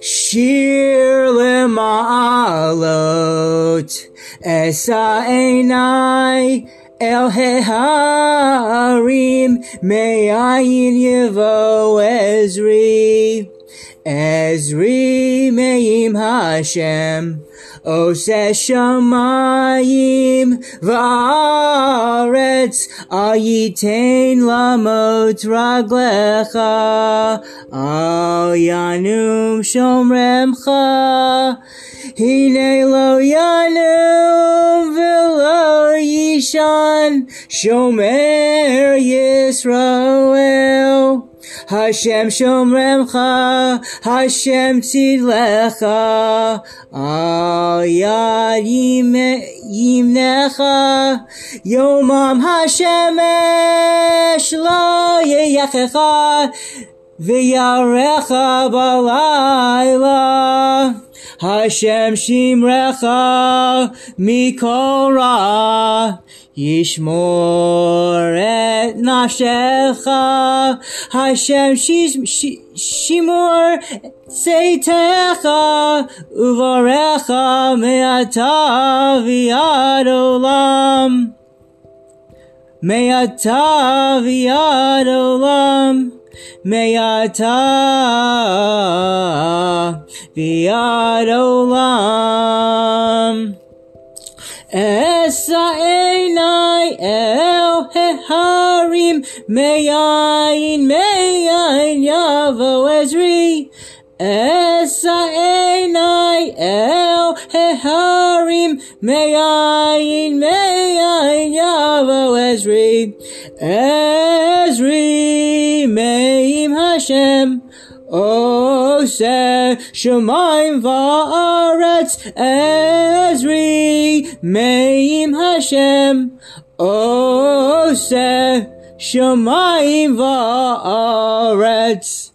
שיר למעלות, אשא עיניי אל ההרים, מאין יבוא עזרי. Ezri meim Hashem, Oseh shamayim v'aretz, Ayitain lamot raglecha, Al yanum shomremcha, Hine lo yanum v'lo yishan, Shomer Yisroel. Hashem shomremcha, Hashem tzidlecha, al yad yimnecha, yomam Hashemesh lo yeyechecha, v'yarecha balayla. Hashem shimrecha mikol ra, Yishmor et nafshecha, Hashem shimor seitecha, uvarecha me'ata v'yad olam. Me'ata v'yad olam. Me'ata v'yad olam. Esa einai el heharim meyain meyain yavo ezri. Esa einai el heharim meyain meyain yavo ezri. Ezri meim Hashem. Oh, Oseh Shemaim Va'aretz Ezri Meim Hashem oh, Oseh Shemaim Va'aretz